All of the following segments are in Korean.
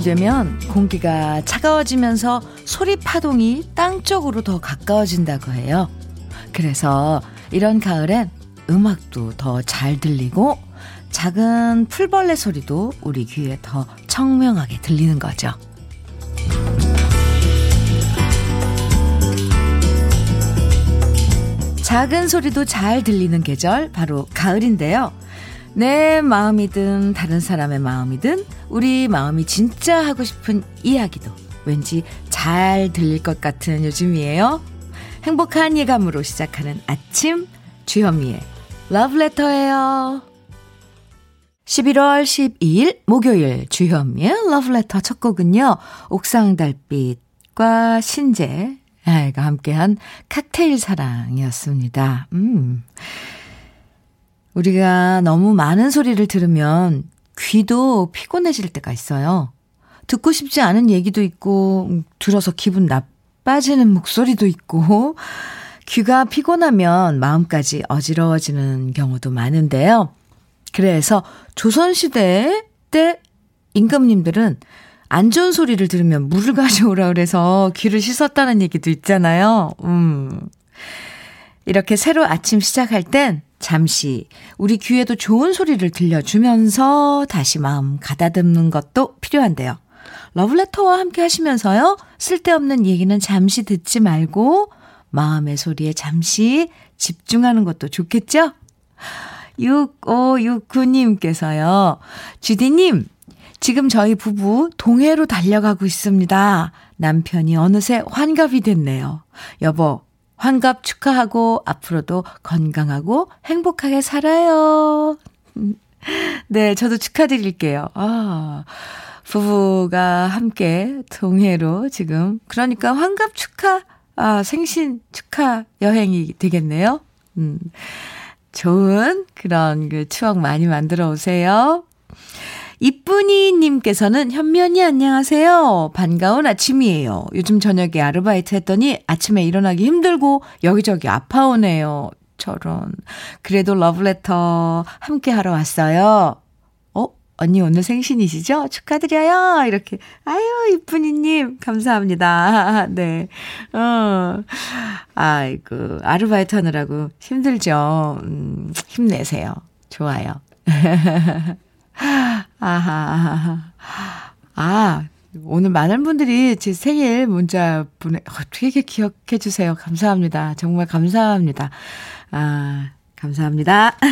가을이 되면 공기가 차가워지면서 소리 파동이 땅 쪽으로 더 가까워진다고 해요. 그래서 이런 가을엔 음악도 더 잘 들리고 작은 풀벌레 소리도 우리 귀에 더 청명하게 들리는 거죠. 작은 소리도 잘 들리는 계절 바로 가을인데요. 내 마음이든 다른 사람의 마음이든 우리 마음이 진짜 하고 싶은 이야기도 왠지 잘 들릴 것 같은 요즘이에요. 행복한 예감으로 시작하는 아침 주현미의 러브레터예요. 11월 12일 목요일 주현미의 러브레터 첫 곡은요. 옥상 달빛과 신재 가 함께한 칵테일 사랑이었습니다. 음. 우리가 너무 많은 소리를 들으면 귀도 피곤해질 때가 있어요. 듣고 싶지 않은 얘기도 있고, 들어서 기분 나빠지는 목소리도 있고, 귀가 피곤하면 마음까지 어지러워지는 경우도 많은데요. 그래서 조선시대 때 임금님들은 안 좋은 소리를 들으면 물을 가져오라 그래서 귀를 씻었다는 얘기도 있잖아요. 음. 이렇게 새로 아침 시작할 땐 잠시 우리 귀에도 좋은 소리를 들려주면서 다시 마음 가다듬는 것도 필요한데요. 러블레터와 함께 하시면서요. 쓸데없는 얘기는 잠시 듣지 말고 마음의 소리에 잠시 집중하는 것도 좋겠죠? 6569님께서요. 주디님, 지금 저희 부부 동해로 달려가고 있습니다. 남편이 어느새 환갑이 됐네요. 여보, 환갑 축하하고 앞으로도 건강하고 행복하게 살아요. 네, 저도 축하드릴게요. 아, 부부가 함께 동해로 지금, 그러니까 환갑 축하, 아, 생신 축하 여행이 되겠네요. 음, 좋은 그런 그 추억 많이 만들어 오세요. 이쁜이님께서는 현면이 안녕하세요. 반가운 아침이에요. 요즘 저녁에 아르바이트 했더니 아침에 일어나기 힘들고 여기저기 아파오네요. 저런. 그래도 러브레터 함께 하러 왔어요. 어? 언니 오늘 생신이시죠? 축하드려요. 이렇게. 아유, 이쁜이님. 감사합니다. 네. 어. 아이고, 아르바이트 하느라고 힘들죠. 음, 힘내세요. 좋아요. 아하. 아, 오늘 많은 분들이 제 생일 문자 보내, 어떻게 기억해 주세요. 감사합니다. 정말 감사합니다. 아, 감사합니다.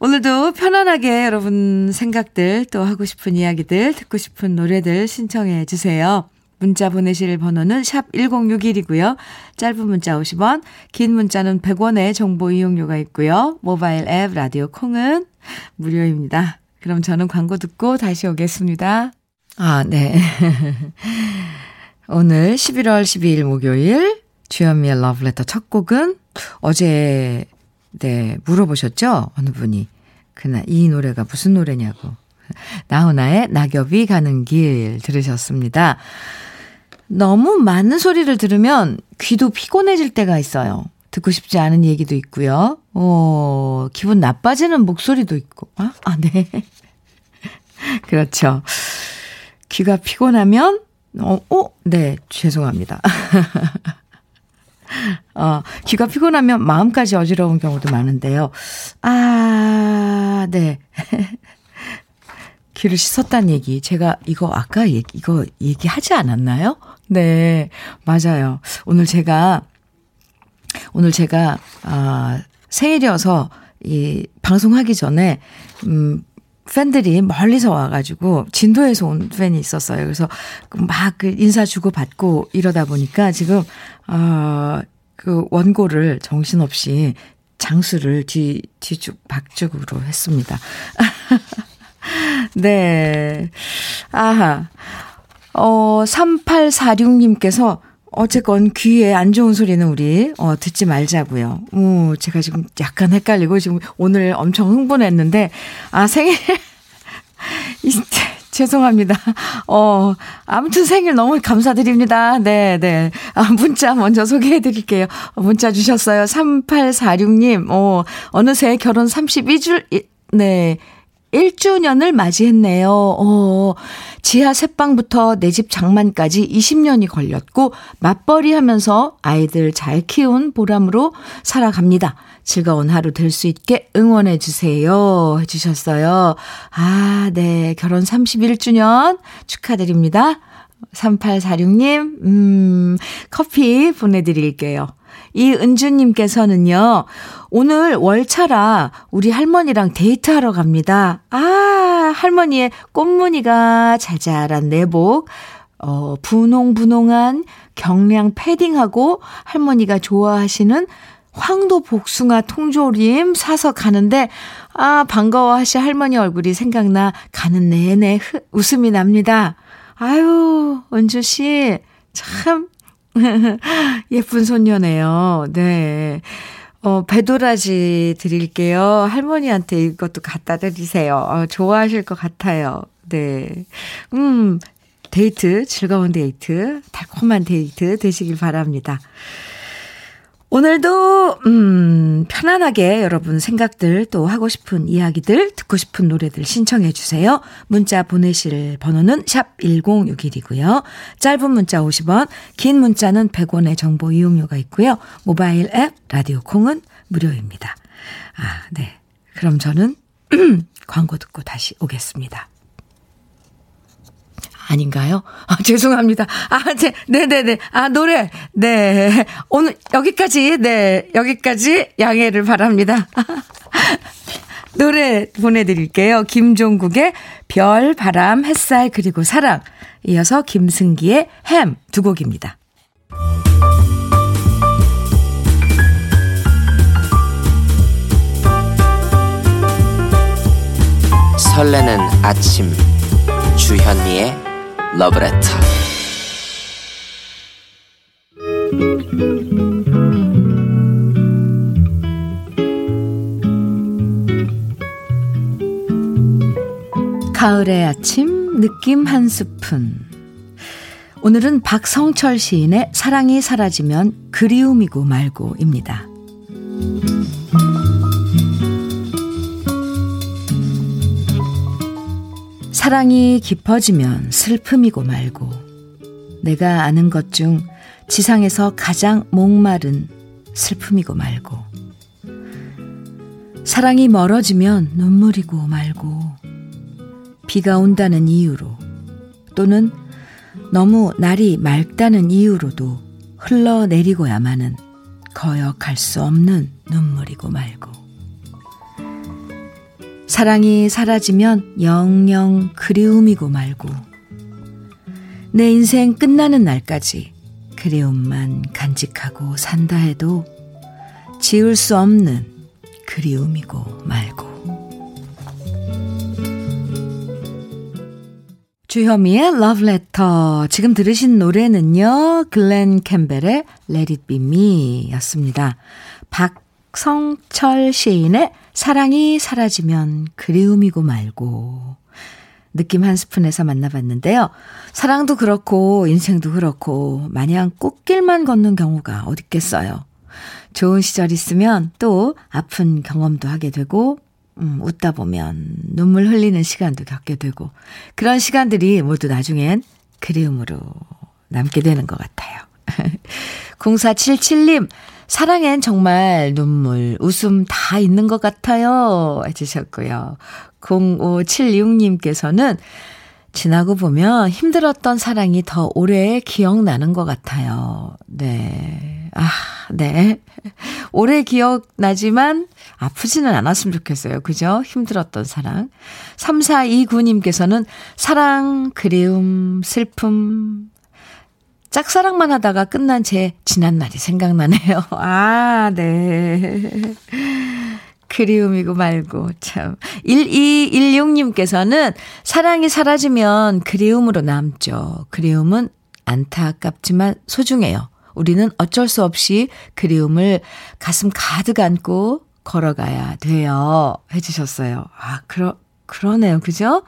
오늘도 편안하게 여러분 생각들 또 하고 싶은 이야기들 듣고 싶은 노래들 신청해 주세요. 문자 보내실 번호는 샵 1061이고요. 짧은 문자 50원, 긴 문자는 100원의 정보 이용료가 있고요. 모바일 앱 라디오 콩은 무료입니다. 그럼 저는 광고 듣고 다시 오겠습니다. 아, 네. 오늘 11월 12일 목요일 주현미의 러브레터 첫 곡은 어제 네, 물어보셨죠? 어느 분이. 그날 이 노래가 무슨 노래냐고. 나훈아의 낙엽이 가는 길 들으셨습니다. 너무 많은 소리를 들으면 귀도 피곤해질 때가 있어요. 듣고 싶지 않은 얘기도 있고요. 어, 기분 나빠지는 목소리도 있고. 아, 아 네. 그렇죠. 귀가 피곤하면, 어, 어, 네, 죄송합니다. 어, 귀가 피곤하면 마음까지 어지러운 경우도 많은데요. 아, 네. 귀를 씻었다는 얘기. 제가 이거 아까 얘기, 이거 얘기하지 않았나요? 네, 맞아요. 오늘 제가, 오늘 제가, 아, 생일이어서 이 방송하기 전에, 음, 팬들이 멀리서 와가지고 진도에서 온 팬이 있었어요. 그래서 막 그 인사 주고 받고 이러다 보니까 지금 어그 원고를 정신없이 장수를 뒤 뒤쪽 박쪽으로 했습니다. 네. 아하. 어, 3846님께서 어쨌건 귀에 안 좋은 소리는 우리 어 듣지 말자고요. 오, 제가 지금 약간 헷갈리고 지금 오늘 엄청 흥분했는데 아 생일 죄송합니다. 어, 아무튼 생일 너무 감사드립니다. 네, 네. 아, 문자 먼저 소개해 드릴게요. 문자 주셨어요. 3846님. 어, 어느새 결혼 32줄 네. 1주년을 맞이했네요. 어, 지하 새방부터 내 집 장만까지 20년이 걸렸고, 맞벌이 하면서 아이들 잘 키운 보람으로 살아갑니다. 즐거운 하루 될 수 있게 응원해 주세요. 해주셨어요. 아, 네. 결혼 31주년 축하드립니다. 3846님, 음, 커피 보내드릴게요. 이은주님께서는요, 오늘 월차라 우리 할머니랑 데이트하러 갑니다. 아, 할머니의 꽃무늬가 자잘한 내복, 어, 분홍분홍한 경량 패딩하고 할머니가 좋아하시는 황도 복숭아 통조림 사서 가는데, 아, 반가워하실 할머니 얼굴이 생각나 가는 내내 웃음이 납니다. 아유, 은주씨, 참, 예쁜 손녀네요. 네. 어, 배도라지 드릴게요. 할머니한테 이것도 갖다 드리세요. 어, 좋아하실 것 같아요. 네. 음, 데이트, 즐거운 데이트, 달콤한 데이트 되시길 바랍니다. 오늘도, 음, 편안하게 여러분 생각들 또 하고 싶은 이야기들, 듣고 싶은 노래들 신청해 주세요. 문자 보내실 번호는 샵 1061이고요. 짧은 문자 50원, 긴 문자는 100원의 정보 이용료가 있고요. 모바일 앱, 라디오 콩은 무료입니다. 아, 네. 그럼 저는 광고 듣고 다시 오겠습니다. 아닌가요? 아, 죄송합니다. 아, 제, 네네네. 아, 노래. 네. 오늘 여기까지, 네. 여기까지 양해를 바랍니다. 노래 보내드릴게요. 김종국의 별, 바람, 햇살, 그리고 사랑. 이어서 김승기의 햄 두 곡입니다. 설레는 아침 주현미의 러브레터 가을의 아침 느낌 한 스푼 오늘은 박성철 시인의 사랑이 사라지면 그리움이고 말고입니다. 사랑이 깊어지면 슬픔이고 말고 내가 아는 것 중 지상에서 가장 목마른 슬픔이고 말고 사랑이 멀어지면 눈물이고 말고 비가 온다는 이유로 또는 너무 날이 맑다는 이유로도 흘러내리고야만은 거역할 수 없는 눈물이고 말고 사랑이 사라지면 영영 그리움이고 말고. 내 인생 끝나는 날까지 그리움만 간직하고 산다 해도 지울 수 없는 그리움이고 말고. 주현미의 Love Letter. 지금 들으신 노래는요 글렌 캠벨의 Let It Be Me 였습니다. 박성철 시인의 사랑이 사라지면 그리움이고 말고. 느낌 한 스푼에서 만나봤는데요. 사랑도 그렇고, 인생도 그렇고, 마냥 꽃길만 걷는 경우가 어딨겠어요. 좋은 시절 있으면 또 아픈 경험도 하게 되고, 음, 웃다 보면 눈물 흘리는 시간도 겪게 되고, 그런 시간들이 모두 나중엔 그리움으로 남게 되는 것 같아요. 0477님, 사랑엔 정말 눈물, 웃음 다 있는 것 같아요. 해주셨고요. 0576님께서는 지나고 보면 힘들었던 사랑이 더 오래 기억나는 것 같아요. 네. 아, 네. 오래 기억나지만 아프지는 않았으면 좋겠어요. 그죠? 힘들었던 사랑. 3429님께서는 사랑, 그리움, 슬픔, 짝사랑만 하다가 끝난 제 지난 날이 생각나네요. 아, 네. 그리움이고 말고, 참. 1216님께서는 사랑이 사라지면 그리움으로 남죠. 그리움은 안타깝지만 소중해요. 우리는 어쩔 수 없이 그리움을 가슴 가득 안고 걸어가야 돼요. 해주셨어요. 아, 그러, 그러네요. 그죠?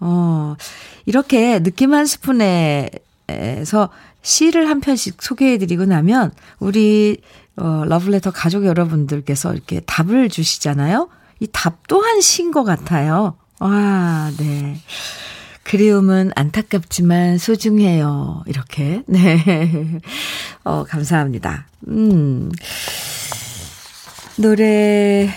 어, 이렇게 느낌 한 스푼에서 시를 한 편씩 소개해드리고 나면 우리 어, 러블레터 가족 여러분들께서 이렇게 답을 주시잖아요. 이 답 또한 시인 것 같아요. 와, 네. 그리움은 안타깝지만 소중해요. 이렇게. 네. 어, 감사합니다. 음. 노래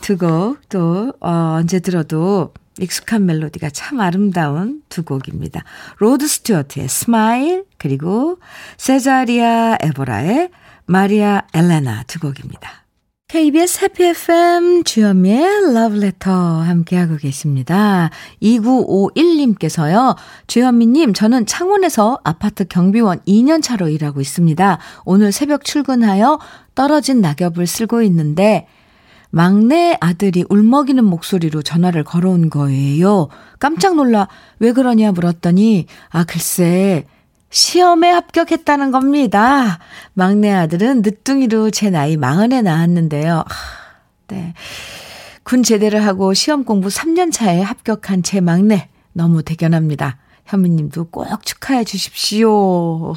두 곡, 또, 어, 언제 들어도 익숙한 멜로디가 참 아름다운 두 곡입니다. 로드 스튜어트의 Smile, 그리고 세자리아 에보라의 마리아 엘레나 두 곡입니다. KBS 해피 FM 주현미의 러브레터 함께하고 계십니다. 2951님께서요. 주현미님, 저는 창원에서 아파트 경비원 2년 차로 일하고 있습니다. 오늘 새벽 출근하여 떨어진 낙엽을 쓸고 있는데 막내 아들이 울먹이는 목소리로 전화를 걸어온 거예요. 깜짝 놀라 왜 그러냐 물었더니 아 글쎄 시험에 합격했다는 겁니다. 막내 아들은 늦둥이로 제 나이 마흔에 낳았는데요. 네. 군 제대를 하고 시험 공부 3년 차에 합격한 제 막내 너무 대견합니다. 현미님도 꼭 축하해 주십시오.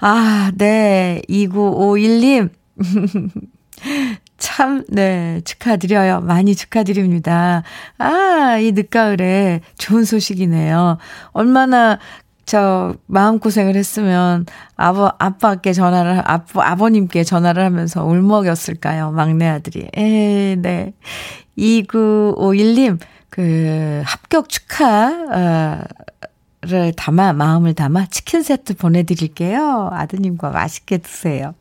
아, 네. 2951님. 참, 네, 축하드려요. 많이 축하드립니다. 아, 이 늦가을에 좋은 소식이네요. 얼마나 저 마음고생을 했으면 아버 아빠께 전화를 아버 아버님께 전화를 하면서 울먹였을까요? 막내 아들이. 에, 네. 2951님 그 합격 축하 를 담아 마음을 담아 치킨 세트 보내 드릴게요. 아드님과 맛있게 드세요.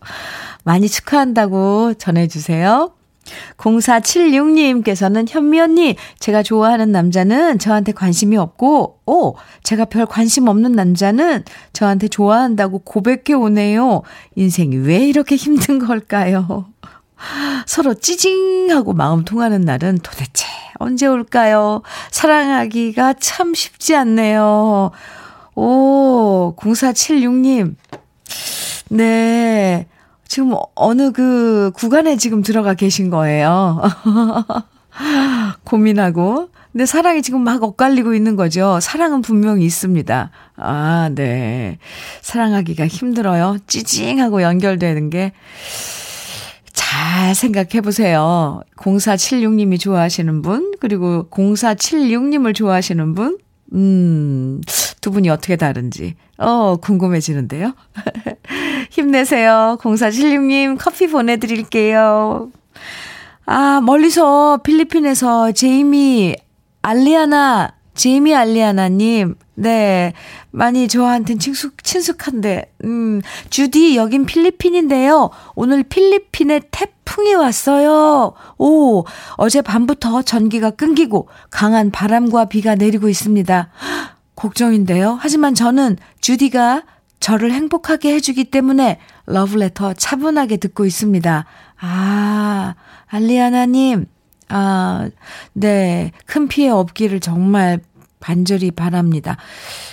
많이 축하한다고 전해 주세요. 0476님께서는 현미 언니, 제가 좋아하는 남자는 저한테 관심이 없고, 오, 제가 별 관심 없는 남자는 저한테 좋아한다고 고백해 오네요. 인생이 왜 이렇게 힘든 걸까요? 서로 찌징하고 마음 통하는 날은 도대체 언제 올까요? 사랑하기가 참 쉽지 않네요. 오, 0476님. 네. 지금 어느 그 구간에 지금 들어가 계신 거예요. 고민하고. 근데 사랑이 지금 막 엇갈리고 있는 거죠. 사랑은 분명히 있습니다. 아, 네. 사랑하기가 힘들어요. 찌징하고 연결되는 게. 잘 생각해 보세요. 0476님이 좋아하시는 분, 그리고 0476님을 좋아하시는 분, 음, 두 분이 어떻게 다른지, 어, 궁금해지는데요. 힘내세요. 0476님 커피 보내드릴게요. 아, 멀리서 필리핀에서 제이미 알리아나, 제이미 알리아나님, 네. 많이 저한텐 친숙, 친숙한데, 음, 주디, 여긴 필리핀인데요. 오늘 필리핀에 태풍이 왔어요. 오, 어제 밤부터 전기가 끊기고 강한 바람과 비가 내리고 있습니다. 걱정인데요. 하지만 저는 주디가 저를 행복하게 해주기 때문에 러브레터 차분하게 듣고 있습니다. 아, 알리아나님, 아, 네. 큰 피해 없기를 정말 반절히 바랍니다.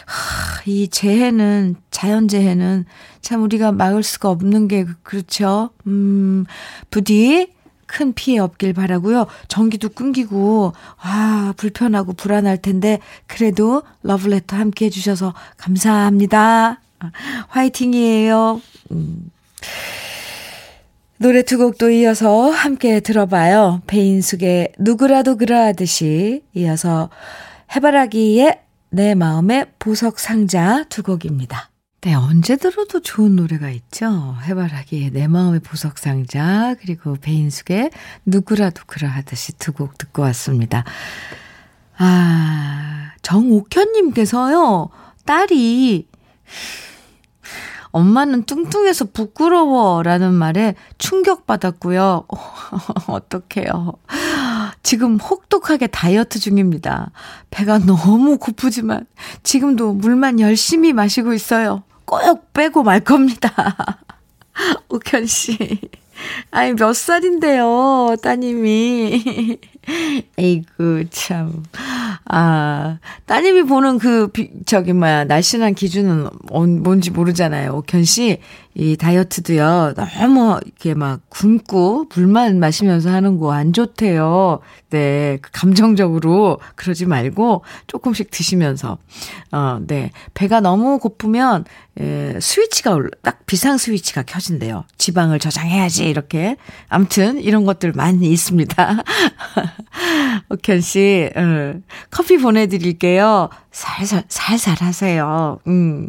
하, 이 재해는, 자연재해는 참 우리가 막을 수가 없는 게 그렇죠. 음, 부디 큰 피해 없길 바라고요. 전기도 끊기고 아, 불편하고 불안할 텐데 그래도 러브레터 함께 해 주셔서 감사합니다. 화이팅이에요. 음. 노래 두 곡도 이어서 함께 들어봐요. 배인숙의 누구라도 그러하듯이 이어서 해바라기의 내 마음의 보석 상자 두 곡입니다. 네, 언제 들어도 좋은 노래가 있죠. 해바라기의 내 마음의 보석 상자, 그리고 배인숙의 누구라도 그러하듯이 두 곡 듣고 왔습니다. 아, 정옥현님께서요, 딸이 엄마는 뚱뚱해서 부끄러워 라는 말에 충격받았고요. 어떡해요. 지금 혹독하게 다이어트 중입니다. 배가 너무 고프지만 지금도 물만 열심히 마시고 있어요. 꼭 빼고 말 겁니다. 옥현 씨. 아니, 몇 살인데요, 따님이. 에이구, 참. 아, 따님이 보는 그, 비, 저기, 뭐야, 날씬한 기준은 뭔지 모르잖아요. 옥현 씨. 이 다이어트도요, 너무 이렇게 막 굶고 물만 마시면서 하는 거 안 좋대요. 네, 그 감정적으로 그러지 말고 조금씩 드시면서, 어, 네. 배가 너무 고프면, 에, 스위치가, 올라, 딱 비상 스위치가 켜진대요. 지방을 저장해야지, 이렇게. 암튼, 이런 것들 많이 있습니다. 옥현 씨, 어, 커피 보내드릴게요. 살살, 살살 하세요. 음.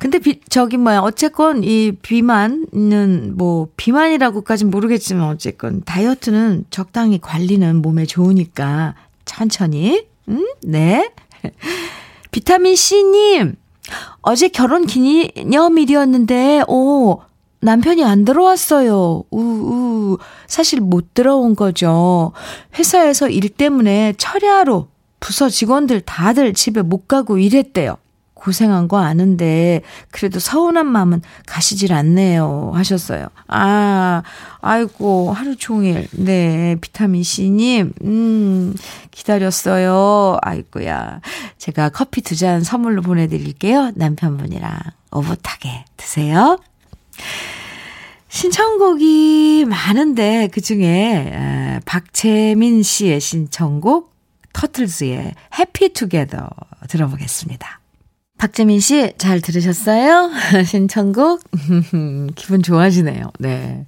근데 비, 저기 뭐야, 어쨌건 이 비만은 뭐, 비만이라고까진 모르겠지만 어쨌건 다이어트는 적당히 관리는 몸에 좋으니까 천천히, 음, 네. 비타민 C님, 어제 결혼 기념일이었는데, 오, 남편이 안 들어왔어요. 우, 우. 사실 못 들어온 거죠. 회사에서 일 때문에 철야로 부서 직원들 다들 집에 못 가고 일했대요. 고생한 거 아는데 그래도 서운한 마음은 가시질 않네요 하셨어요. 아, 아이고 하루 종일 네 비타민 C님 음 기다렸어요. 아이고야 제가 커피 두 잔 선물로 보내드릴게요. 남편분이랑 오붓하게 드세요. 신청곡이 많은데 그 중에 박채민 씨의 신청곡 터틀즈의 해피 투게더 들어보겠습니다. 박재민 씨, 잘 들으셨어요? 신청곡? 기분 좋아지네요. 네.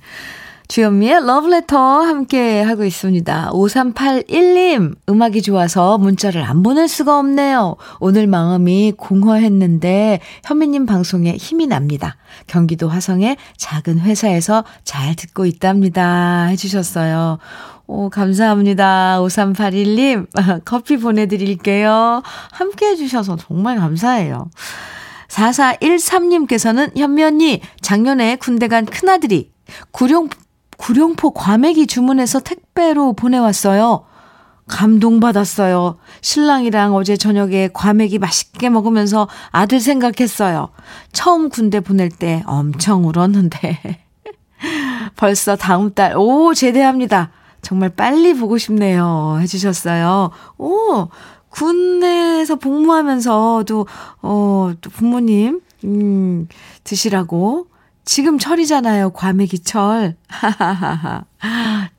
주현미의 러브레터 함께 하고 있습니다. 5381님, 음악이 좋아서 문자를 안 보낼 수가 없네요. 오늘 마음이 공허했는데 현미님 방송에 힘이 납니다. 경기도 화성의 작은 회사에서 잘 듣고 있답니다. 해주셨어요. 오, 감사합니다. 5381님, 커피 보내드릴게요. 함께 해주셔서 정말 감사해요. 4413님께서는 현미 언니, 작년에 군대 간 큰아들이 구룡, 구룡포 과메기 주문해서 택배로 보내왔어요. 감동받았어요. 신랑이랑 어제 저녁에 과메기 맛있게 먹으면서 아들 생각했어요. 처음 군대 보낼 때 엄청 울었는데. 벌써 다음 달, 오, 제대합니다. 정말 빨리 보고 싶네요. 해주셨어요. 오, 군에서 복무하면서도, 어, 또 부모님, 음, 드시라고. 지금 철이잖아요. 과메기 철. 하하하하.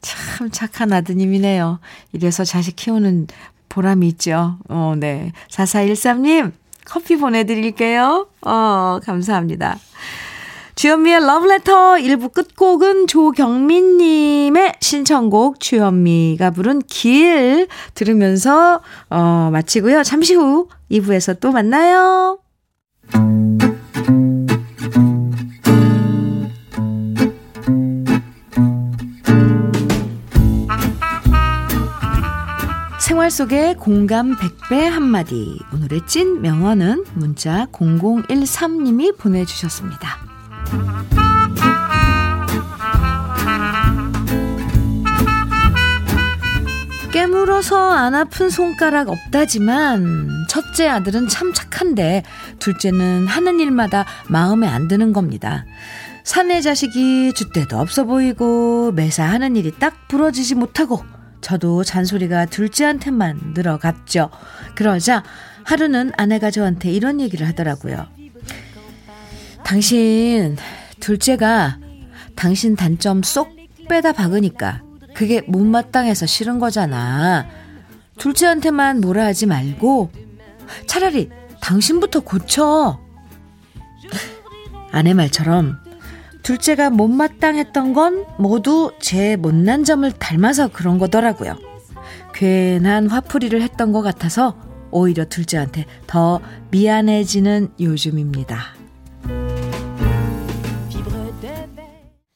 참 착한 아드님이네요. 이래서 자식 키우는 보람이 있죠. 어, 네. 4413님, 커피 보내드릴게요. 어, 감사합니다. 주현미의 러브레터 1부 끝곡은 조경민님의 신청곡 주현미가 부른 길 들으면서 어, 마치고요. 잠시 후 2부에서 또 만나요. 생활 속의 공감 100배 한마디. 오늘의 찐 명언은 문자 0013님이 보내주셨습니다. 깨물어서 안 아픈 손가락 없다지만 첫째 아들은 참 착한데 둘째는 하는 일마다 마음에 안 드는 겁니다. 사내 자식이 줏대도 없어 보이고 매사 하는 일이 딱 부러지지 못하고 저도 잔소리가 둘째한테만 늘어갔죠. 그러자 하루는 아내가 저한테 이런 얘기를 하더라고요. 당신 둘째가 당신 단점 쏙 빼다 박으니까 그게 못마땅해서 싫은 거잖아. 둘째한테만 뭐라 하지 말고 차라리 당신부터 고쳐. 아내 말처럼 둘째가 못마땅했던 건 모두 제 못난 점을 닮아서 그런 거더라고요. 괜한 화풀이를 했던 것 같아서 오히려 둘째한테 더 미안해지는 요즘입니다.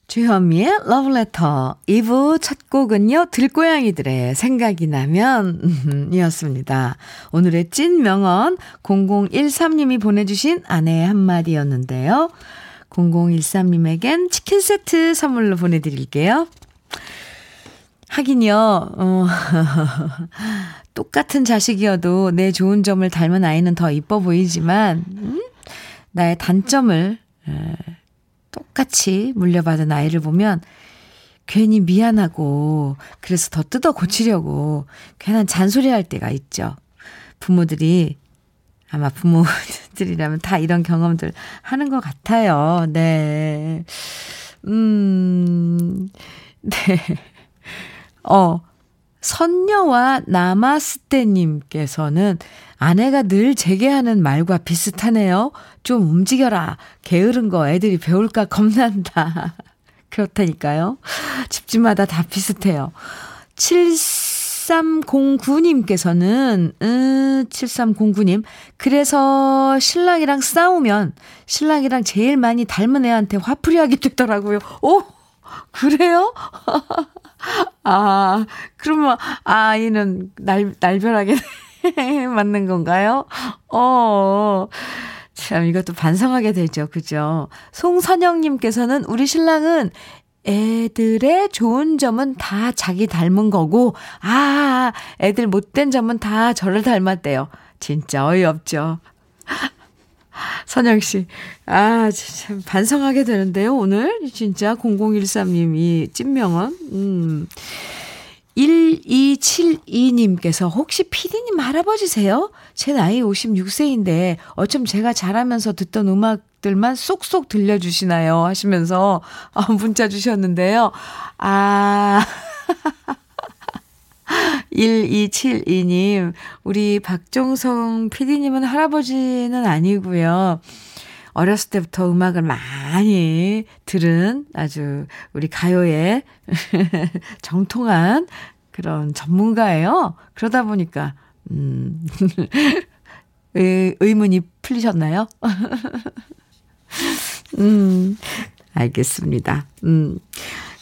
주현미의 러브레터 2부 첫 곡은요. 들고양이들의 생각이 나면 이었습니다. 오늘의 찐 명언 0013님이 보내주신 아내의 한마디였는데요. 0013님에겐 치킨 세트 선물로 보내드릴게요. 하긴요, 어, 똑같은 자식이어도 내 좋은 점을 닮은 아이는 더 이뻐 보이지만, 음? 나의 단점을 똑같이 물려받은 아이를 보면 괜히 미안하고 그래서 더 뜯어 고치려고 괜한 잔소리 할 때가 있죠. 부모들이 아마 부모들이라면 다 이런 경험들 하는 것 같아요. 네. 음, 네. 어, 선녀와 나마스테님께서는 아내가 늘 제게 하는 말과 비슷하네요. 좀 움직여라. 게으른 거 애들이 배울까 겁난다. 그렇다니까요. 집집마다 다 비슷해요. 7309님께서는, 음, 7309님. 그래서 신랑이랑 싸우면 신랑이랑 제일 많이 닮은 애한테 화풀이 하게 되더라고요. 오! 그래요? 아, 그러면 아이는 날, 날별하게 맞는 건가요? 어, 참, 이것도 반성하게 되죠. 그죠? 송선영님께서는 우리 신랑은 애들의 좋은 점은 다 자기 닮은 거고, 아, 애들 못된 점은 다 저를 닮았대요. 진짜 어이없죠. 선영 씨, 아, 참 반성하게 되는데요, 오늘. 진짜 0013님이 찐명언. 음. 1272님께서 혹시 피디님 할아버지세요? 제 나이 56세인데 어쩜 제가 자라면서 듣던 음악들만 쏙쏙 들려주시나요? 하시면서 어, 문자 주셨는데요. 아. 1272님, 우리 박종성 PD님은 할아버지는 아니고요. 어렸을 때부터 음악을 많이 들은 아주 우리 가요의 정통한 그런 전문가예요. 그러다 보니까, 음, 의, 의문이 풀리셨나요? 음, 알겠습니다. 음.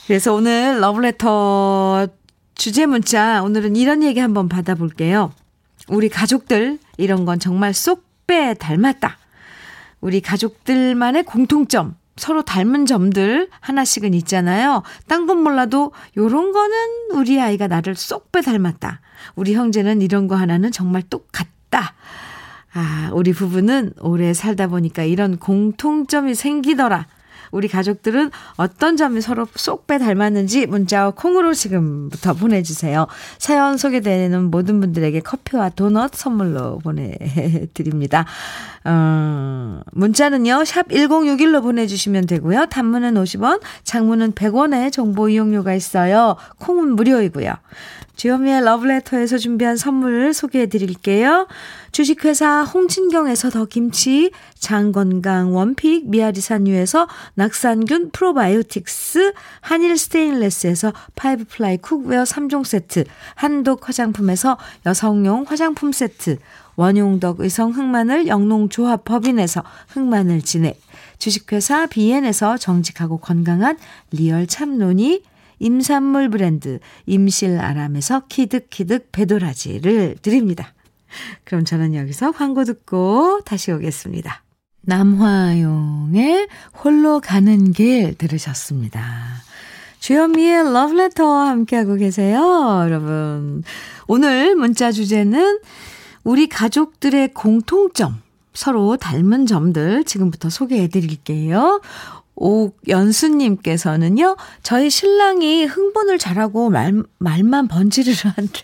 그래서 오늘 러브레터 주제 문자, 오늘은 이런 얘기 한번 받아볼게요. 우리 가족들, 이런 건 정말 쏙 빼 닮았다. 우리 가족들만의 공통점, 서로 닮은 점들 하나씩은 있잖아요. 딴 건 몰라도 요런 거는 우리 아이가 나를 쏙 빼 닮았다. 우리 형제는 이런 거 하나는 정말 똑같다. 아, 우리 부부는 오래 살다 보니까 이런 공통점이 생기더라. 우리 가족들은 어떤 점이 서로 쏙 빼 닮았는지 문자와 콩으로 지금부터 보내주세요. 사연 소개되는 모든 분들에게 커피와 도넛 선물로 보내드립니다. 어, 문자는요, 샵 1061로 보내주시면 되고요. 단문은 50원, 장문은 100원의 정보 이용료가 있어요. 콩은 무료이고요. 주현미의 러브레터에서 준비한 선물 소개해 드릴게요. 주식회사 홍진경에서 더 김치, 장건강 원픽, 미아리산유에서 낙산균 프로바이오틱스, 한일 스테인레스에서 five ply cookware 3종 세트, 한독 화장품에서 여성용 화장품 세트, 원용덕 의성 흑마늘 영농조합 법인에서 흑마늘 진액, 주식회사 비엔에서 정직하고 건강한 리얼 참논이 임산물 브랜드 임실아람에서 키득키득 배도라지를 드립니다. 그럼 저는 여기서 광고 듣고 다시 오겠습니다. 남화용의 홀로 가는 길 들으셨습니다. 주현미의 러브레터와 함께하고 계세요, 여러분. 오늘 문자 주제는 우리 가족들의 공통점, 서로 닮은 점들 지금부터 소개해 드릴게요. 옥연수님께서는요, 저희 신랑이 흥분을 잘하고 말, 말만 번지르르 한데,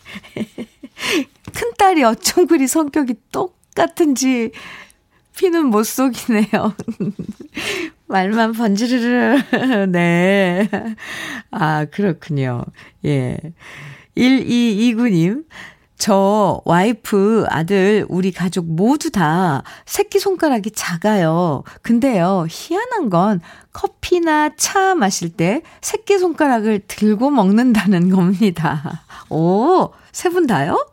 큰딸이 어쩜 그리 성격이 똑같은지 피는 못 속이네요. 말만 번지르르, 네. 아, 그렇군요. 예. 1229님, 저 와이프, 아들, 우리 가족 모두 다 새끼손가락이 작아요. 근데요, 희한한 건 커피나 차 마실 때 새끼손가락을 들고 먹는다는 겁니다. 오, 세 분 다요?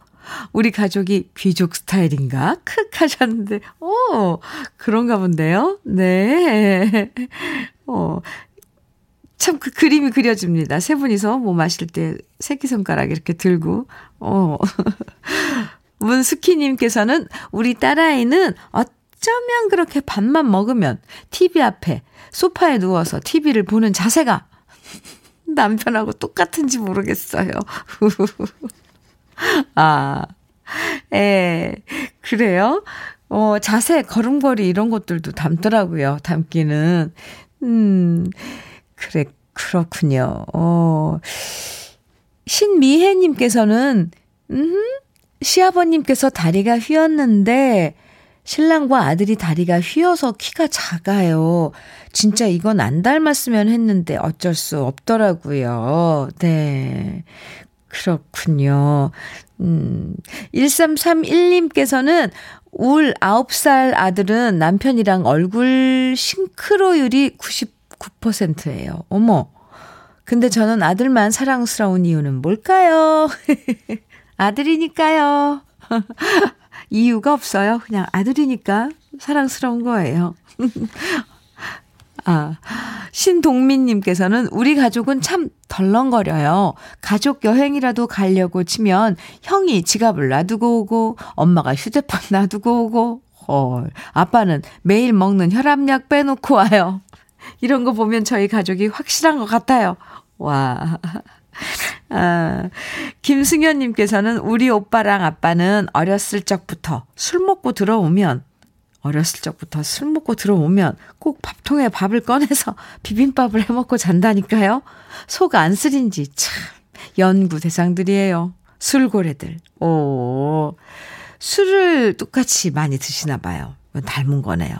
우리 가족이 귀족 스타일인가? 크 하셨는데, 오, 그런가 본데요? 네. 어, 참 그 그림이 그려집니다. 세 분이서 뭐 마실 때 새끼손가락 이렇게 들고, 어. 문스키님께서는 우리 딸아이는 어쩌면 그렇게 밥만 먹으면 TV 앞에 소파에 누워서 TV를 보는 자세가 남편하고 똑같은지 모르겠어요. 아, 예, 그래요? 어, 자세, 걸음걸이 이런 것들도 담더라고요. 담기는. 음, 그래, 그렇군요. 어, 신미혜님께서는, 음, 시아버님께서 다리가 휘었는데, 신랑과 아들이 다리가 휘어서 키가 작아요. 진짜 이건 안 닮았으면 했는데 어쩔 수 없더라고요. 네. 그렇군요. 음, 1331님께서는 울 9살 아들은 남편이랑 얼굴 싱크로율이 99%예요. 어머. 근데 저는 아들만 사랑스러운 이유는 뭘까요? 아들이니까요. 이유가 없어요. 그냥 아들이니까 사랑스러운 거예요. 아, 신동민님께서는 우리 가족은 참 덜렁거려요. 가족 여행이라도 가려고 치면 형이 지갑을 놔두고 오고, 엄마가 휴대폰 놔두고 오고, 헐, 아빠는 매일 먹는 혈압약 빼놓고 와요. 이런 거 보면 저희 가족이 확실한 것 같아요. 와. 아, 김승현님께서는 우리 오빠랑 아빠는 어렸을 적부터 술 먹고 들어오면 어렸을 적부터 술 먹고 들어오면 꼭 밥통에 밥을 꺼내서 비빔밥을 해 먹고 잔다니까요. 속 안 쓰린지 참 연구 대상들이에요. 술고래들. 오. 술을 똑같이 많이 드시나 봐요. 닮은 거네요.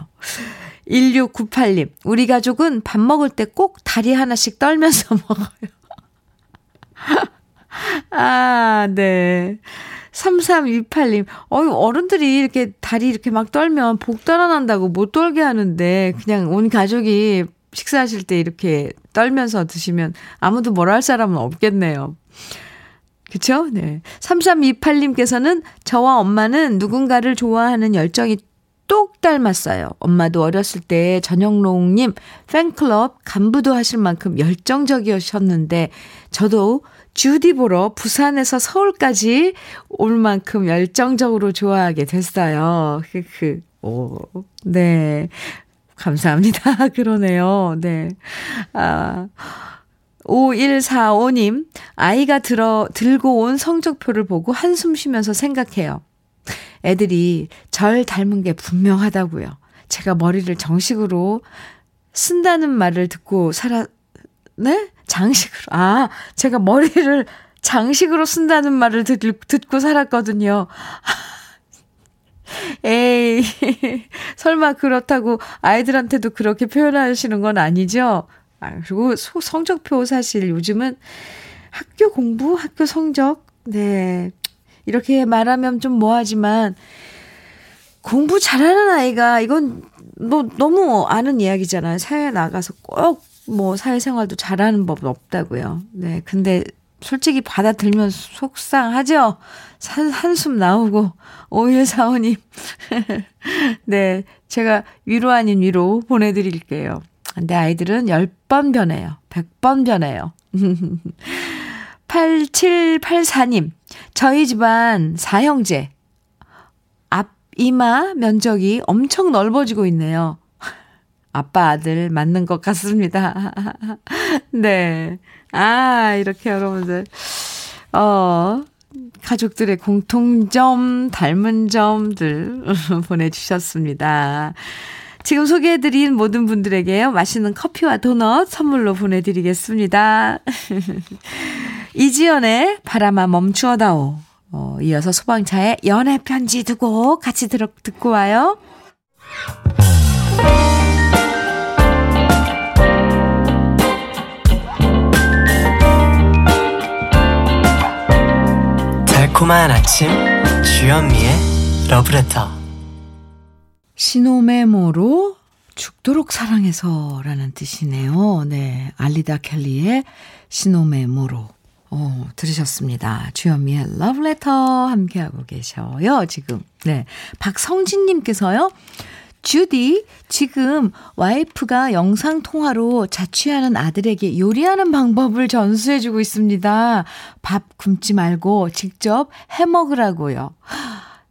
1698님, 우리 가족은 밥 먹을 때 꼭 다리 하나씩 떨면서 먹어요. 아, 네. 3328님, 어유 어른들이 이렇게 다리 이렇게 막 떨면 복 달아난다고 못 떨게 하는데, 그냥 온 가족이 식사하실 때 이렇게 떨면서 드시면 아무도 뭐라 할 사람은 없겠네요. 그쵸? 네. 3328님께서는 저와 엄마는 누군가를 좋아하는 열정이 똑 닮았어요. 엄마도 어렸을 때 전영롱님 팬클럽 간부도 하실 만큼 열정적이셨는데, 저도 주디 보러 부산에서 서울까지 올 만큼 열정적으로 좋아하게 됐어요. 그, 오, 네. 감사합니다. 그러네요. 네. 아. 5145님, 아이가 들어, 들고 온 성적표를 보고 한숨 쉬면서 생각해요. 애들이 절 닮은 게 분명하다고요. 제가 머리를 정식으로 쓴다는 말을 듣고 살아, 네? 장식으로. 아, 제가 머리를 장식으로 쓴다는 말을 듣, 듣고 살았거든요. 에이, 설마 그렇다고 아이들한테도 그렇게 표현하시는 건 아니죠? 아, 그리고 소, 성적표 사실 요즘은 학교 공부, 학교 성적, 네. 이렇게 말하면 좀 뭐하지만, 공부 잘하는 아이가, 이건 뭐 너무 아는 이야기잖아요. 사회에 나가서 꼭 뭐 사회생활도 잘하는 법은 없다고요. 네. 근데 솔직히 받아들면 속상하죠? 한, 한숨 나오고, 5145님. 네. 제가 위로 아닌 위로 보내드릴게요. 근데 아이들은 10번 변해요. 100번 변해요. 8784님. 저희 집안 사형제. 앞 이마 면적이 엄청 넓어지고 있네요. 아빠 아들 맞는 것 같습니다. 네. 아, 이렇게 여러분들, 어, 가족들의 공통점, 닮은 점들 보내주셨습니다. 지금 소개해드린 모든 분들에게요, 맛있는 커피와 도넛 선물로 보내드리겠습니다. 이지연의 바람아 멈추어다오. 어, 이어서 소방차의 연애 편지 두고 같이 들어, 듣고 와요. 달콤한 아침 주현미의 러브레터 시노메모로 죽도록 사랑해서라는 뜻이네요. 네. 알리다 켈리의 시노메모로 어, 들으셨습니다. 주현미의 러브레터 함께하고 계셔요, 지금. 네. 박성진님께서요, 주디, 지금 와이프가 영상통화로 자취하는 아들에게 요리하는 방법을 전수해주고 있습니다. 밥 굶지 말고 직접 해 먹으라고요.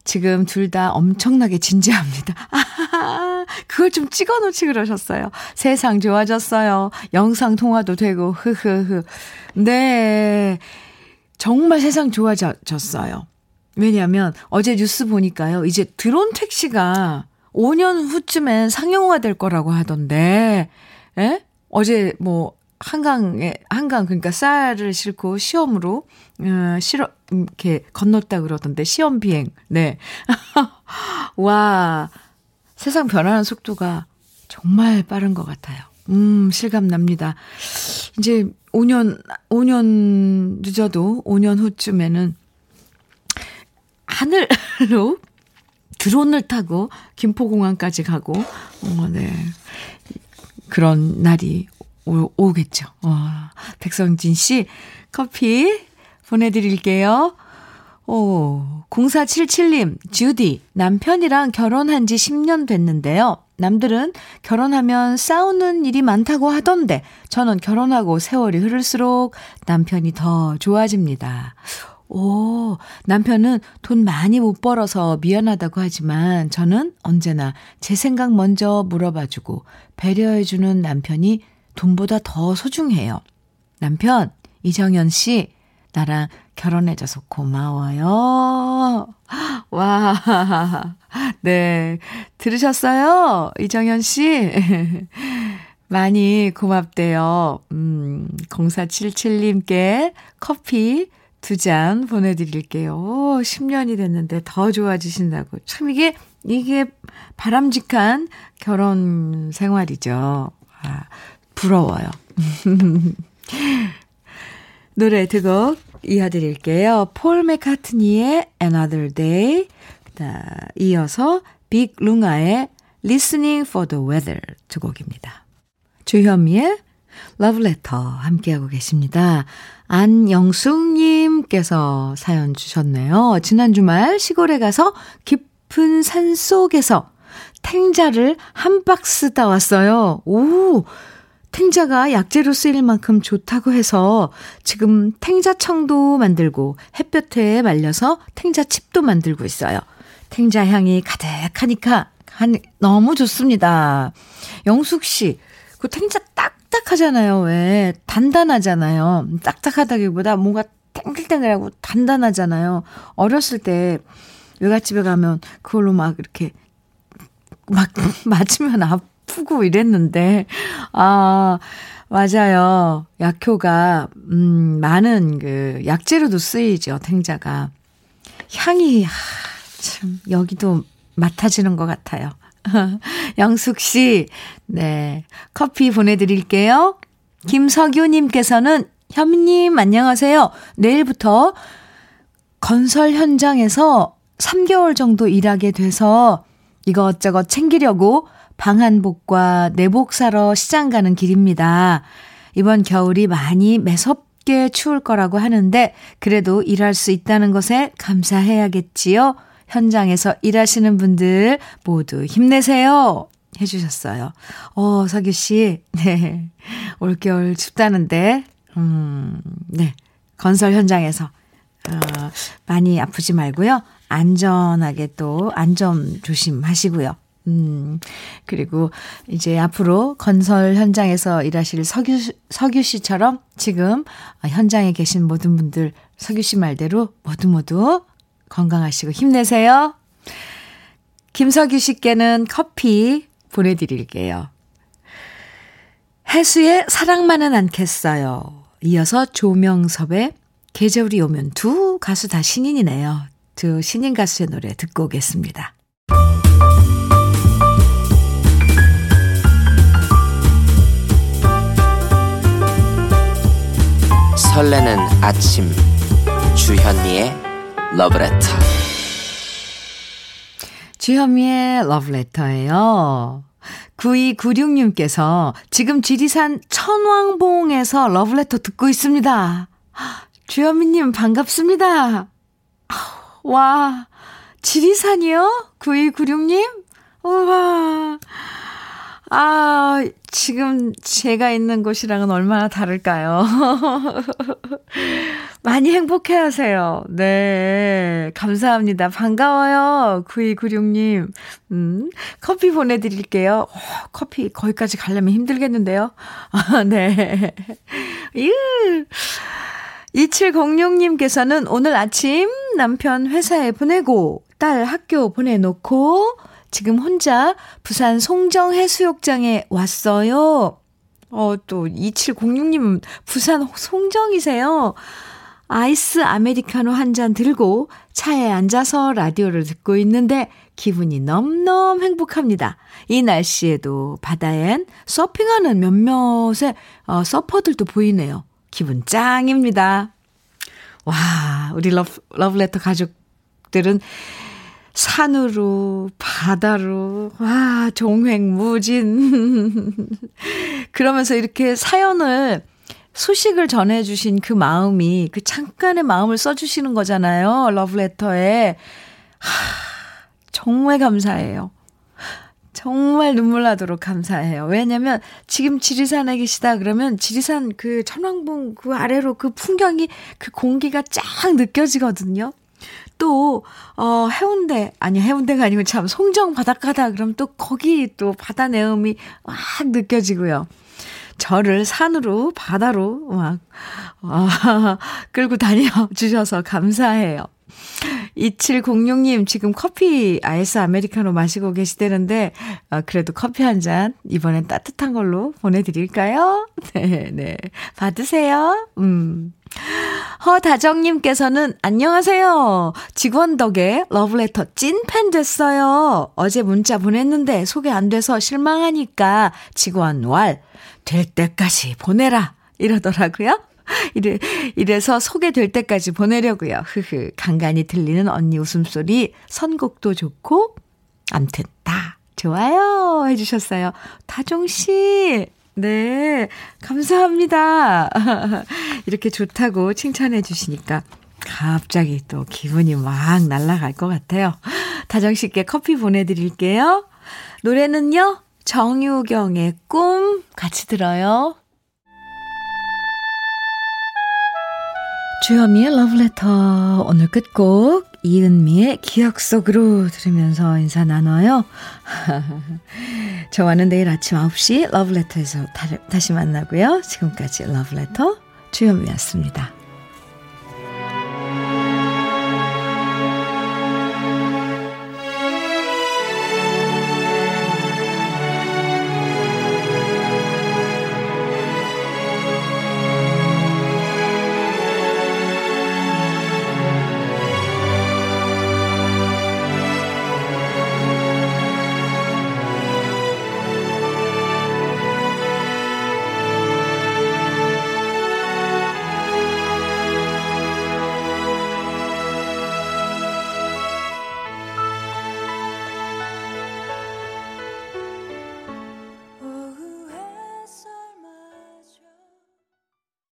지금 둘 다 엄청나게 진지합니다. 아, 그걸 좀 찍어 놓지 그러셨어요. 세상 좋아졌어요. 영상 통화도 되고, 흐흐흐. 네. 정말 세상 좋아졌어요. 왜냐하면 어제 뉴스 보니까요. 이제 드론 택시가 5년 후쯤엔 상용화 될 거라고 하던데, 예? 어제 뭐, 한강에, 한강, 그러니까 쌀을 싣고 시험으로, 어, 실어, 이렇게 건넜다 그러던데, 시험 비행. 네. 와, 세상 변하는 속도가 정말 빠른 것 같아요. 음, 실감 납니다. 이제 5년, 5년 늦어도 5년 후쯤에는 하늘로 드론을 타고 김포공항까지 가고, 어, 네. 그런 날이 오, 오겠죠. 와, 백성진 씨, 커피 보내드릴게요. 오, 0477님, 주디, 남편이랑 결혼한 지 10년 됐는데요. 남들은 결혼하면 싸우는 일이 많다고 하던데, 저는 결혼하고 세월이 흐를수록 남편이 더 좋아집니다. 오, 남편은 돈 많이 못 벌어서 미안하다고 하지만 저는 언제나 제 생각 먼저 물어봐주고 배려해주는 남편이 돈보다 더 소중해요. 남편, 이정현 씨, 나랑 결혼해줘서 고마워요. 와, 네. 들으셨어요? 이정현 씨? 많이 고맙대요. 음, 0477님께 커피 두 잔 보내드릴게요. 오, 10년이 됐는데 더 좋아지신다고. 참 이게, 이게 바람직한 결혼 생활이죠. 아, 부러워요. 노래 두 곡 이어드릴게요. 폴 맥카트니의 Another Day, 이어서 빅 룽아의 Listening for the Weather 두 곡입니다. 주현미의 Love Letter 함께하고 계십니다. 안영숙님께서 사연 주셨네요. 지난 주말 시골에 가서 깊은 산 속에서 탱자를 한 박스 따왔어요. 오! 탱자가 약재로 쓰일 만큼 좋다고 해서 지금 탱자청도 만들고 햇볕에 말려서 탱자칩도 만들고 있어요. 탱자 향이 가득하니까 너무 좋습니다. 영숙 씨, 그 탱자 딱딱하잖아요. 왜? 단단하잖아요. 딱딱하다기보다 뭔가 탱글탱글하고 단단하잖아요. 어렸을 때 외갓집에 가면 그걸로 막 이렇게 막 맞으면 아 프고 이랬는데, 아, 맞아요. 약효가, 음, 많은 그 약재로도 쓰이죠, 탱자가. 향이, 아, 참, 여기도 맡아지는 것 같아요. 영숙 씨, 네. 커피 보내드릴게요. 김석유님께서는 현미님, 안녕하세요. 내일부터 건설 현장에서 3개월 정도 일하게 돼서 이것저것 챙기려고 방한복과 내복 사러 시장 가는 길입니다. 이번 겨울이 많이 매섭게 추울 거라고 하는데 그래도 일할 수 있다는 것에 감사해야겠지요. 현장에서 일하시는 분들 모두 힘내세요. 해주셨어요. 어, 서규 씨. 네. 올겨울 춥다는데, 음, 네. 건설 현장에서, 어, 많이 아프지 말고요. 안전하게 또 안전 조심하시고요. 음, 그리고 이제 앞으로 건설 현장에서 일하실 석유, 석유 씨처럼 지금 현장에 계신 모든 분들 석유 씨 말대로 모두 모두 건강하시고 힘내세요. 김석유 씨께는 커피 보내드릴게요. 해수의 사랑만은 않겠어요. 이어서 조명섭의 계절이 오면 두 가수 다 신인이네요. 두 신인 가수의 노래 듣고 오겠습니다. 설레는 아침 주현미의 러브레터 주현미의 러브레터예요. 9296님께서 지금 지리산 천왕봉에서 러브레터 듣고 있습니다. 주현미님 반갑습니다. 와, 지리산이요? 9296님? 우와. 아, 지금 제가 있는 곳이랑은 얼마나 다를까요? 많이 행복해 하세요. 네. 감사합니다. 반가워요. 9296님. 음, 커피 보내드릴게요. 오, 커피 거기까지 가려면 힘들겠는데요? 아, 네. 유. 2706님께서는 오늘 아침 남편 회사에 보내고 딸 학교 보내놓고 지금 혼자 부산 송정 해수욕장에 왔어요. 어, 또 2706님 부산 송정이세요. 아이스 아메리카노 한 잔 들고 차에 앉아서 라디오를 듣고 있는데 기분이 넘넘 행복합니다. 이 날씨에도 바다엔 서핑하는 몇몇의 어, 서퍼들도 보이네요. 기분 짱입니다. 와, 우리 러브, 러브레터 가족들은 산으로, 바다로, 와, 종횡무진. 그러면서 이렇게 사연을, 소식을 전해주신 그 마음이, 그 잠깐의 마음을 써주시는 거잖아요. 러브레터에. 하, 정말 감사해요. 정말 눈물 나도록 감사해요. 왜냐면 지금 지리산에 계시다 그러면 지리산 그 천왕봉 그 아래로 그 풍경이 그 공기가 쫙 느껴지거든요. 또, 어, 해운대, 아니, 해운대가 아니고 참, 송정 바닷가다. 그럼 또 거기 또 바다 내음이 막 느껴지고요. 저를 산으로, 바다로 막, 아, 끌고 다녀 주셔서 감사해요. 2706님, 지금 커피 아이스 아메리카노 마시고 계시대는데, 어, 그래도 커피 한 잔, 이번엔 따뜻한 걸로 보내드릴까요? 네, 네. 받으세요. 음. 허다정님께서는 안녕하세요. 직원 덕에 러브레터 찐팬 됐어요. 어제 문자 보냈는데 소개 안 돼서 실망하니까 직원 왈, 될 때까지 보내라. 이러더라고요. 이래, 이래서 소개될 때까지 보내려고요. 흐흐. 간간히 들리는 언니 웃음소리, 선곡도 좋고, 암튼 다 좋아요. 해주셨어요. 다종씨. 네. 감사합니다. 이렇게 좋다고 칭찬해 주시니까 갑자기 또 기분이 막 날아갈 것 같아요. 다정씨께 커피 보내드릴게요. 노래는요, 정유경의 꿈 같이 들어요. 주현미의 러브레터 오늘 끝곡 이은미의 기억 속으로 들으면서 인사 나눠요. 저와는 내일 아침 9시 러브레터에서 다시 만나고요. 지금까지 러브레터 주현미였습니다.